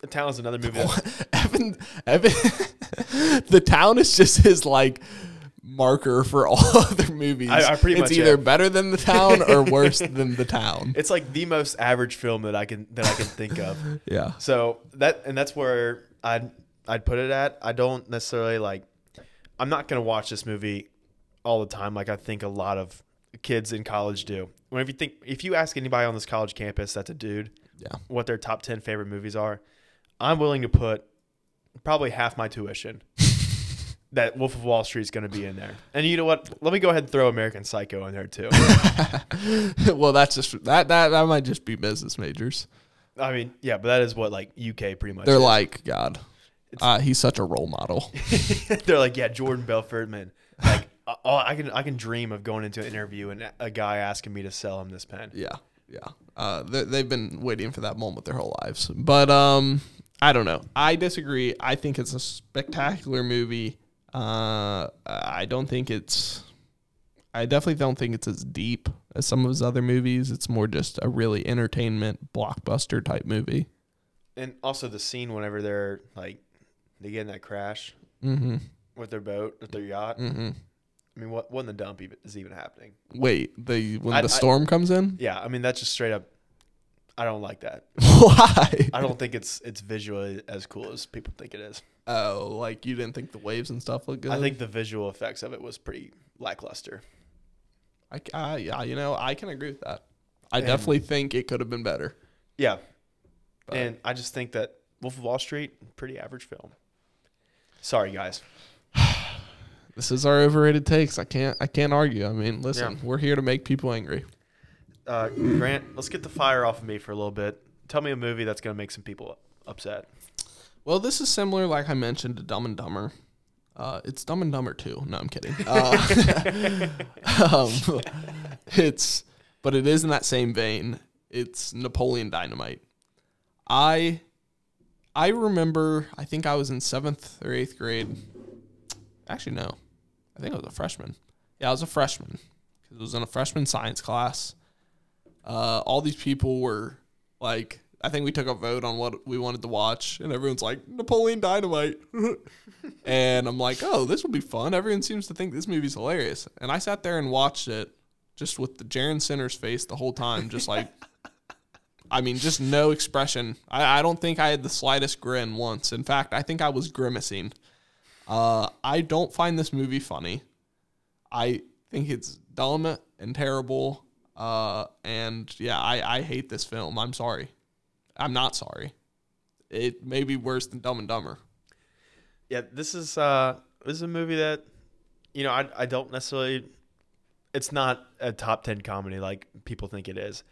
The Town is another movie. Evan, Evan, the town is just his like marker for all other movies. I- I pretty it's much either am. better than the town or worse than the town. it's like the most average film that I can that I can think of. Yeah, So that and that's where I'd I'd put it at. I don't necessarily like. I'm not gonna watch this movie all the time like I think a lot of kids in college do. Whenever you think, if you ask anybody on this college campus that's a dude, yeah. what their top ten favorite movies are, I'm willing to put probably half my tuition. That Wolf of Wall Street is going to be in there, and you know what? Let me go ahead and throw American Psycho in there too. well, that's just that that that might just be business majors. I mean, yeah, but that is what like UK pretty much. They're is. like, God, uh, he's such a role model. They're like, yeah, Jordan Belfort, man. Like, uh, oh, I can I can dream of going into an interview and a guy asking me to sell him this pen. Yeah, yeah. Uh, they, they've been waiting for that moment their whole lives. But um, I don't know. I disagree. I think it's a spectacular movie. Uh, I don't think it's. I definitely don't think it's as deep as some of his other movies. It's more just a really entertainment blockbuster type movie. And also the scene whenever they're like, they get in that crash Mm-hmm. with their boat, with their yacht. Mm-hmm. I mean, what in the dump even, is even happening? Wait, the when I- the I- storm comes in, Yeah, I mean that's just straight up. I don't like that. why? I don't think it's it's visually as cool as people think it is. Oh, like you didn't think the waves and stuff look good? I think the visual effects of it was pretty lackluster. I, I yeah, you know, I can agree with that. I And- definitely think it could have been better. Yeah, But- and I just think that Wolf of Wall Street, pretty average film. Sorry, guys. This is our overrated takes. I can't I can't argue. I mean, listen, Yeah. we're here to make people angry. Uh, Grant, let's get the fire off of me for a little bit. Tell me a movie that's going to make some people upset. Well, this is similar, like I mentioned, to Dumb and Dumber. Uh, it's Dumb and Dumber too. No, I'm kidding. Uh, um, it's, but it is in that same vein. It's Napoleon Dynamite. I, I remember. I think I was in seventh or eighth grade. Actually, no, I think I was a freshman. Yeah, I was a freshman because it was in a freshman science class. Uh, all these people were like, I think we took a vote on what we wanted to watch, and everyone's like Napoleon Dynamite, and I'm like, oh, this will be fun. Everyone seems to think this movie's hilarious, and I sat there and watched it just with the Jaron Sinner's face the whole time, just like. I mean, just no expression. I, I don't think I had the slightest grin once. In fact, I think I was grimacing. Uh, I don't find this movie funny. I think it's dumb and terrible. Uh, and yeah, I, I hate this film. I'm sorry. I'm not sorry. It may be worse than Dumb and Dumber. Yeah, this is uh, this is a movie that, you know, I I don't necessarily. It's not a top ten comedy like people think it is.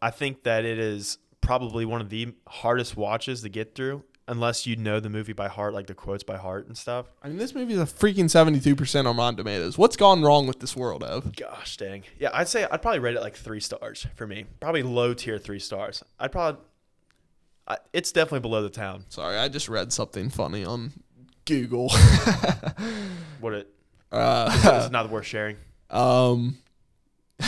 I think that it is probably one of the hardest watches to get through unless you know the movie by heart, like the quotes by heart and stuff. I mean, this movie is a freaking 72% on Rotten Tomatoes. What's gone wrong with this world, Ev? Gosh dang. Yeah, I'd say I'd probably rate it like three stars for me. Probably low tier three stars. I'd probably. I, it's definitely below the town. Sorry, I just read something funny on Google. What it uh, is not worth sharing. Um,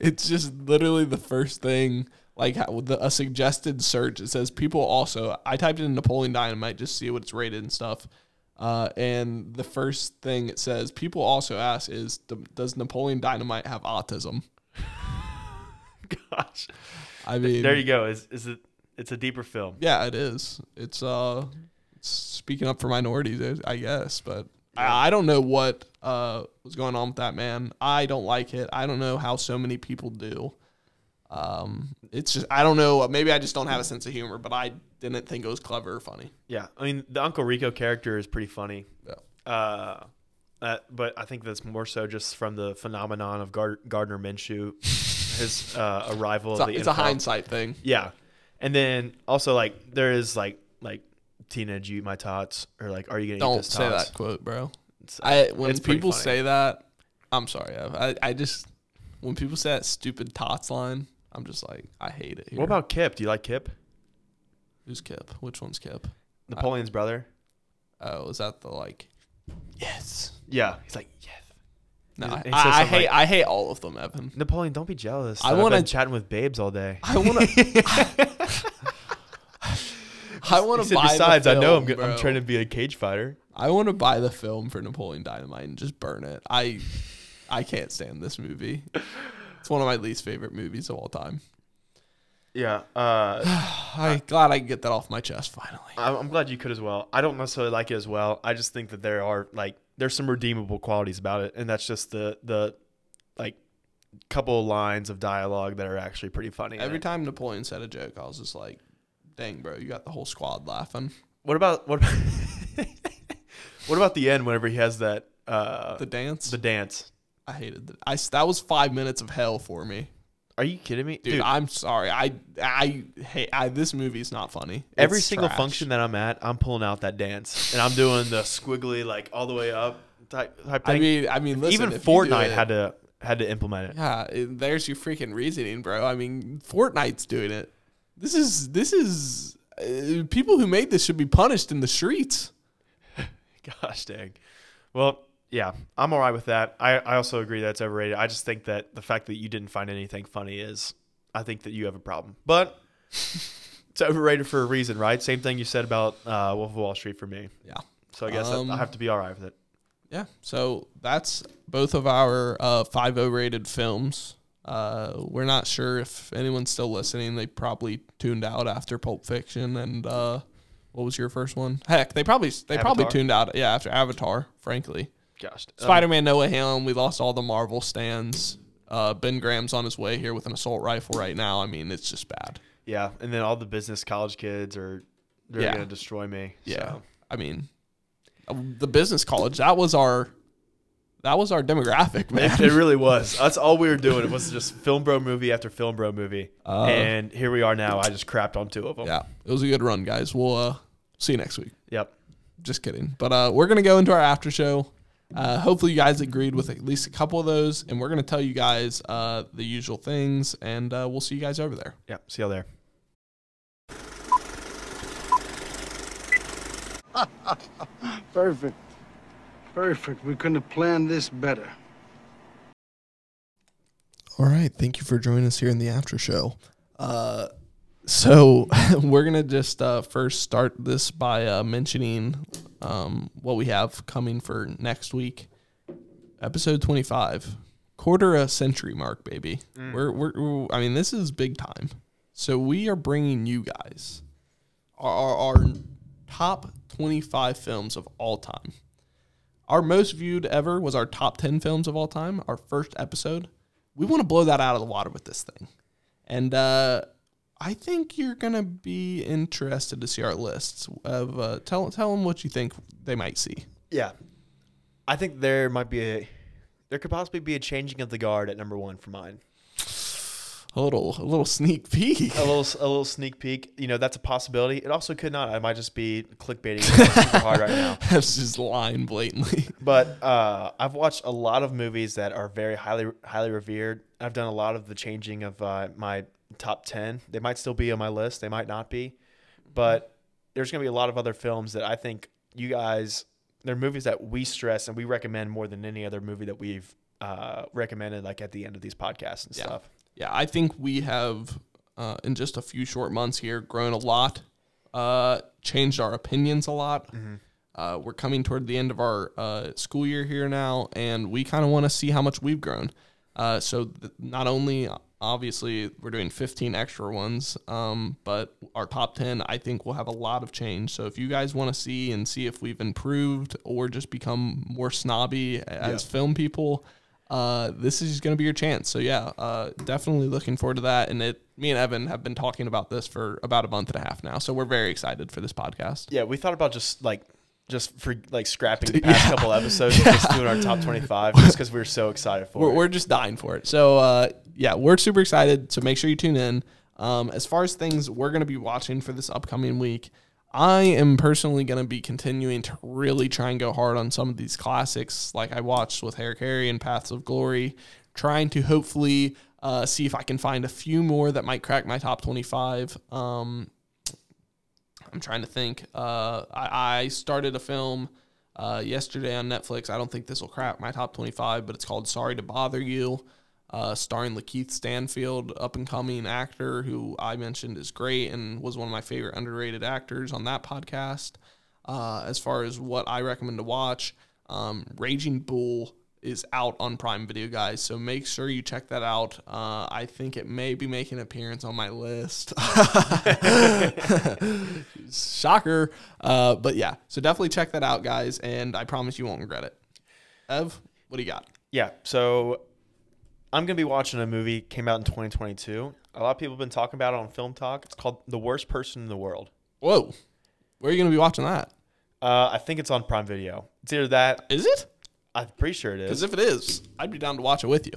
it's just literally the first thing, like how, the, a suggested search. It says people also. I typed in Napoleon Dynamite just to see what it's rated and stuff. Uh, and the first thing it says people also ask is, does Napoleon Dynamite have autism? Gosh. I mean, There you go. Is is it? It's a deeper film. yeah, it is. It's uh, it's speaking up for minorities, I guess, but I, I don't know what uh was going on with that man. I don't like it. I don't know how so many people do. Um, it's just I don't know. Maybe I just don't have a sense of humor, but I didn't think it was clever or funny. Yeah, I mean the Uncle Rico character is pretty funny. Yeah. Uh, uh, but I think that's more so just from the phenomenon of Gar- Gardner Minshew, his uh, arrival. It's, of a, the it's a hindsight thing. Yeah, and then also like there is like like Tina, did you eat my tots? Or like, are you gonna eat Don't this say tots? that quote, bro. It's- I when people say that, I'm sorry. I I just when people say that stupid tots line, I'm just like I hate it. Here. What about Kip? Do you like Kip? who's Kip? Which one's Kip? Napoleon's brother. Oh, is that the like? Yes. Yeah, he's like yes. No, I, I, I hate like- I hate all of them, Evan. Napoleon, don't be jealous. I I've wanna- been chatting with babes all day. I want to. I want to buy. Besides, the I know I'm, film, go- I'm trying to be a cage fighter. I want to buy the film for Napoleon Dynamite and just burn it. I I can't stand this movie. It's one of my least favorite movies of all time. Yeah, uh, I glad I can get that off my chest finally. I'm I'm glad you could as well. I don't necessarily like it as well. I just think that there are like there's some redeemable qualities about it, and that's just the the like couple of lines of dialogue that are actually pretty funny. in Every it. time Napoleon said a joke, I was just like, "Dang, bro, you got the whole squad laughing." What about what? About what about the end? Whenever he has that uh, The dance, the dance. I hated that. I that was five minutes of hell for me, Are you kidding me, dude. I'm sorry. I I hate. I this movie is not funny. Every single trash. function that I'm at, I'm pulling out that dance, and I'm doing the squiggly like all the way up type type thing. I mean, I mean, listen, even Fortnite it- had to had to implement it. Yeah, it- there's your freaking reasoning, bro. I mean, Fortnite's doing it. This is this is uh, people who made this should be punished in the streets. Gosh dang. Well, yeah, I'm all right with that. I, I also agree that it's overrated. I just think that the fact that you didn't find anything funny is, I think that you have a problem. But it's overrated for a reason, right? Same thing you said about uh, Wolf of Wall Street for me. Yeah. So I guess I- Um, I have to be all right with it. Yeah. So that's both of our uh, 5 rated films. Uh, we're not sure if anyone's still listening. They probably tuned out after Pulp Fiction and uh, what was your first one? Heck, they probably they probably tuned out. Yeah, after Avatar. Frankly, Gosh. um, Spider Man No Way Home. We lost all the Marvel stands. Uh, ben Graham's on his way here with an assault rifle right now. I mean, it's just bad. yeah, and then all the business college kids are they're Yeah. gonna destroy me. Yeah. so. I mean, uh, the business college that was our that was our demographic, man. It, it really was. That's all we were doing. It was just film bro movie after film bro movie, Uh, and here we are now. I just crapped on two of them. yeah, it was a good run, guys. We'll uh, see you next week. Yep. Just kidding. But uh, we're gonna go into our after show. Uh, hopefully, you guys agreed with at least a couple of those, and we're gonna tell you guys uh, the usual things, and uh, we'll see you guys over there. Yep. See you there. Perfect. Perfect. We couldn't have planned this better. All right. Thank you for joining us here in the after show. So we're gonna just uh, first start this by uh, mentioning um, what we have coming for next week, episode twenty-five, quarter a century mark, baby. We're, we're we're I mean this is big time. So we are bringing you guys our, our, our top twenty-five films of all time. Our most viewed ever was our top 10 films of all time, our first episode. We want to blow that out of the water with this thing. And uh, I think you're going to be interested to see our lists of uh, tell tell them what you think they might see. Yeah. I think there might be a there could possibly be a changing of the guard at number one for mine. A little a little sneak peek. A little a little sneak peek. You know, that's a possibility. It also could not. I might just be clickbaiting super hard right now. That's just lying blatantly. But uh, I've watched a lot of movies that are very highly highly revered. I've done a lot of the changing of uh, my top ten. They might still be on my list. They might not be. But there's going to be a lot of other films that I think you guys. They're movies that we stress and we recommend more than any other movie that we've uh, recommended, like at the end of these podcasts and Yeah. stuff. Yeah, I think we have, uh, in just a few short months here, grown a lot, uh, changed our opinions a lot. Uh, we're coming toward the end of our uh, school year here now, and we kind of want to see how much we've grown. Uh, so th- not only obviously we're doing 15 extra ones, um, but our top 10 I think will have a lot of change. So if you guys want to see and see if we've improved or just become more snobby as film people, uh, this is going to be your chance. So yeah, uh, definitely looking forward to that. And it, me and Evan have been talking about this for about a month and a half now. So we're very excited for this podcast. Yeah, we thought about just like just for like scrapping the past couple episodes, and just doing our top twenty-five, just because we were so excited for We're, it. we're just dying for it. So uh, yeah, we're super excited. So make sure you tune in. Um, as far as things we're going to be watching for this upcoming week, I am personally going to be continuing to really try and go hard on some of these classics, like I watched with Harakiri and Paths of Glory, trying to hopefully uh, see if I can find a few more that might crack my top 25. Um, I'm trying to think. Uh, I, I started a film uh, yesterday on Netflix. I don't think this will crack my top 25, but it's called Sorry to Bother You, uh, starring Lakeith Stanfield, up and coming actor who I mentioned is great and was one of my favorite underrated actors on that podcast. Uh, as far as what I recommend to watch, um, Raging Bull is out on Prime Video, guys. So make sure you check that out. Uh, I think it may be making an appearance on my list. Shocker. Uh, but yeah, so definitely check that out, guys. And I promise you won't regret it. Ev, what do you got? Yeah. So I'm gonna be watching a movie came out in 2022. A lot of people have been talking about it on Film Talk. It's called The Worst Person in the World. Whoa. Where are you going to be watching that? Uh, I think it's on Prime Video. It's either that. Is it? I'm pretty sure it Because is. if it is, I'd be down to watch it with you.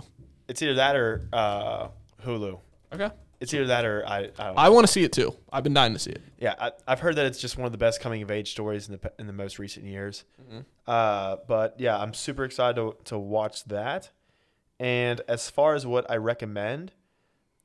It's either that or uh, Hulu. Okay. It's either that or I. I don't know. I want to see it too. I've been dying to see it. Yeah, I, I've heard that it's just one of the best coming of age stories in the pe- in the most recent years. Uh, but yeah, I'm super excited to to watch that. And as far as what I recommend,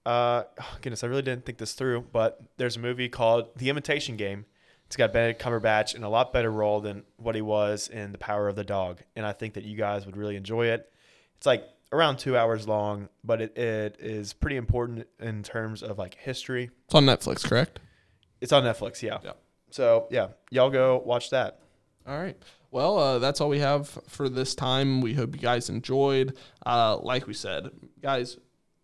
uh, oh, goodness, I really didn't think this through. But there's a movie called The Imitation Game. It's got Benedict Cumberbatch in a lot better role than what he was in The Power of the Dog, and I think that you guys would really enjoy it. It's like around two hours long, but it, it is pretty important in terms of like history. It's on Netflix, correct? It's on Netflix, yeah. Yeah. So yeah, y'all go watch that. All right. Well, uh, that's all we have for this time. We hope you guys enjoyed. Uh, like we said, guys,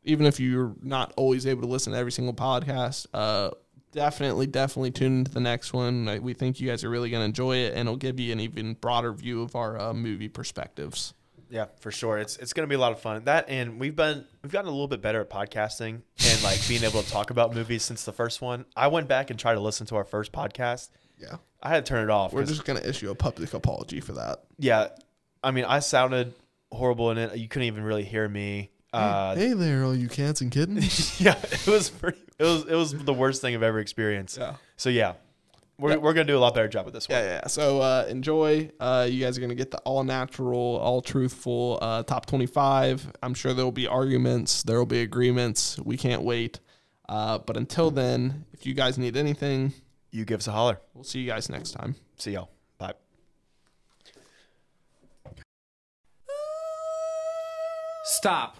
even if you're not always able to listen to every single podcast, uh, definitely, definitely tune into the next one. We think you guys are really going to enjoy it, and it'll give you an even broader view of our uh, movie perspectives. Yeah, for sure. It's it's gonna be a lot of fun. That and we've been we've gotten a little bit better at podcasting and like being able to talk about movies since the first one. I went back and tried to listen to our first podcast. Yeah. I had to turn it off. We're 'cause- just going to issue a public apology for that. yeah, I mean I sounded horrible in it. You couldn't even really hear me. Uh, hey there, all you cats and kittens. yeah, it was pretty. It was it was the worst thing I've ever experienced. Yeah. So yeah, we're we're gonna do a lot better job with this one. Yeah, yeah. So uh, enjoy. Uh, you guys are gonna get the all natural, all truthful uh, top twenty-five. I'm sure there will be arguments. There will be agreements. We can't wait. Uh, but until then, if you guys need anything, You give us a holler. we'll see you guys next time. See y'all. Bye. Stop.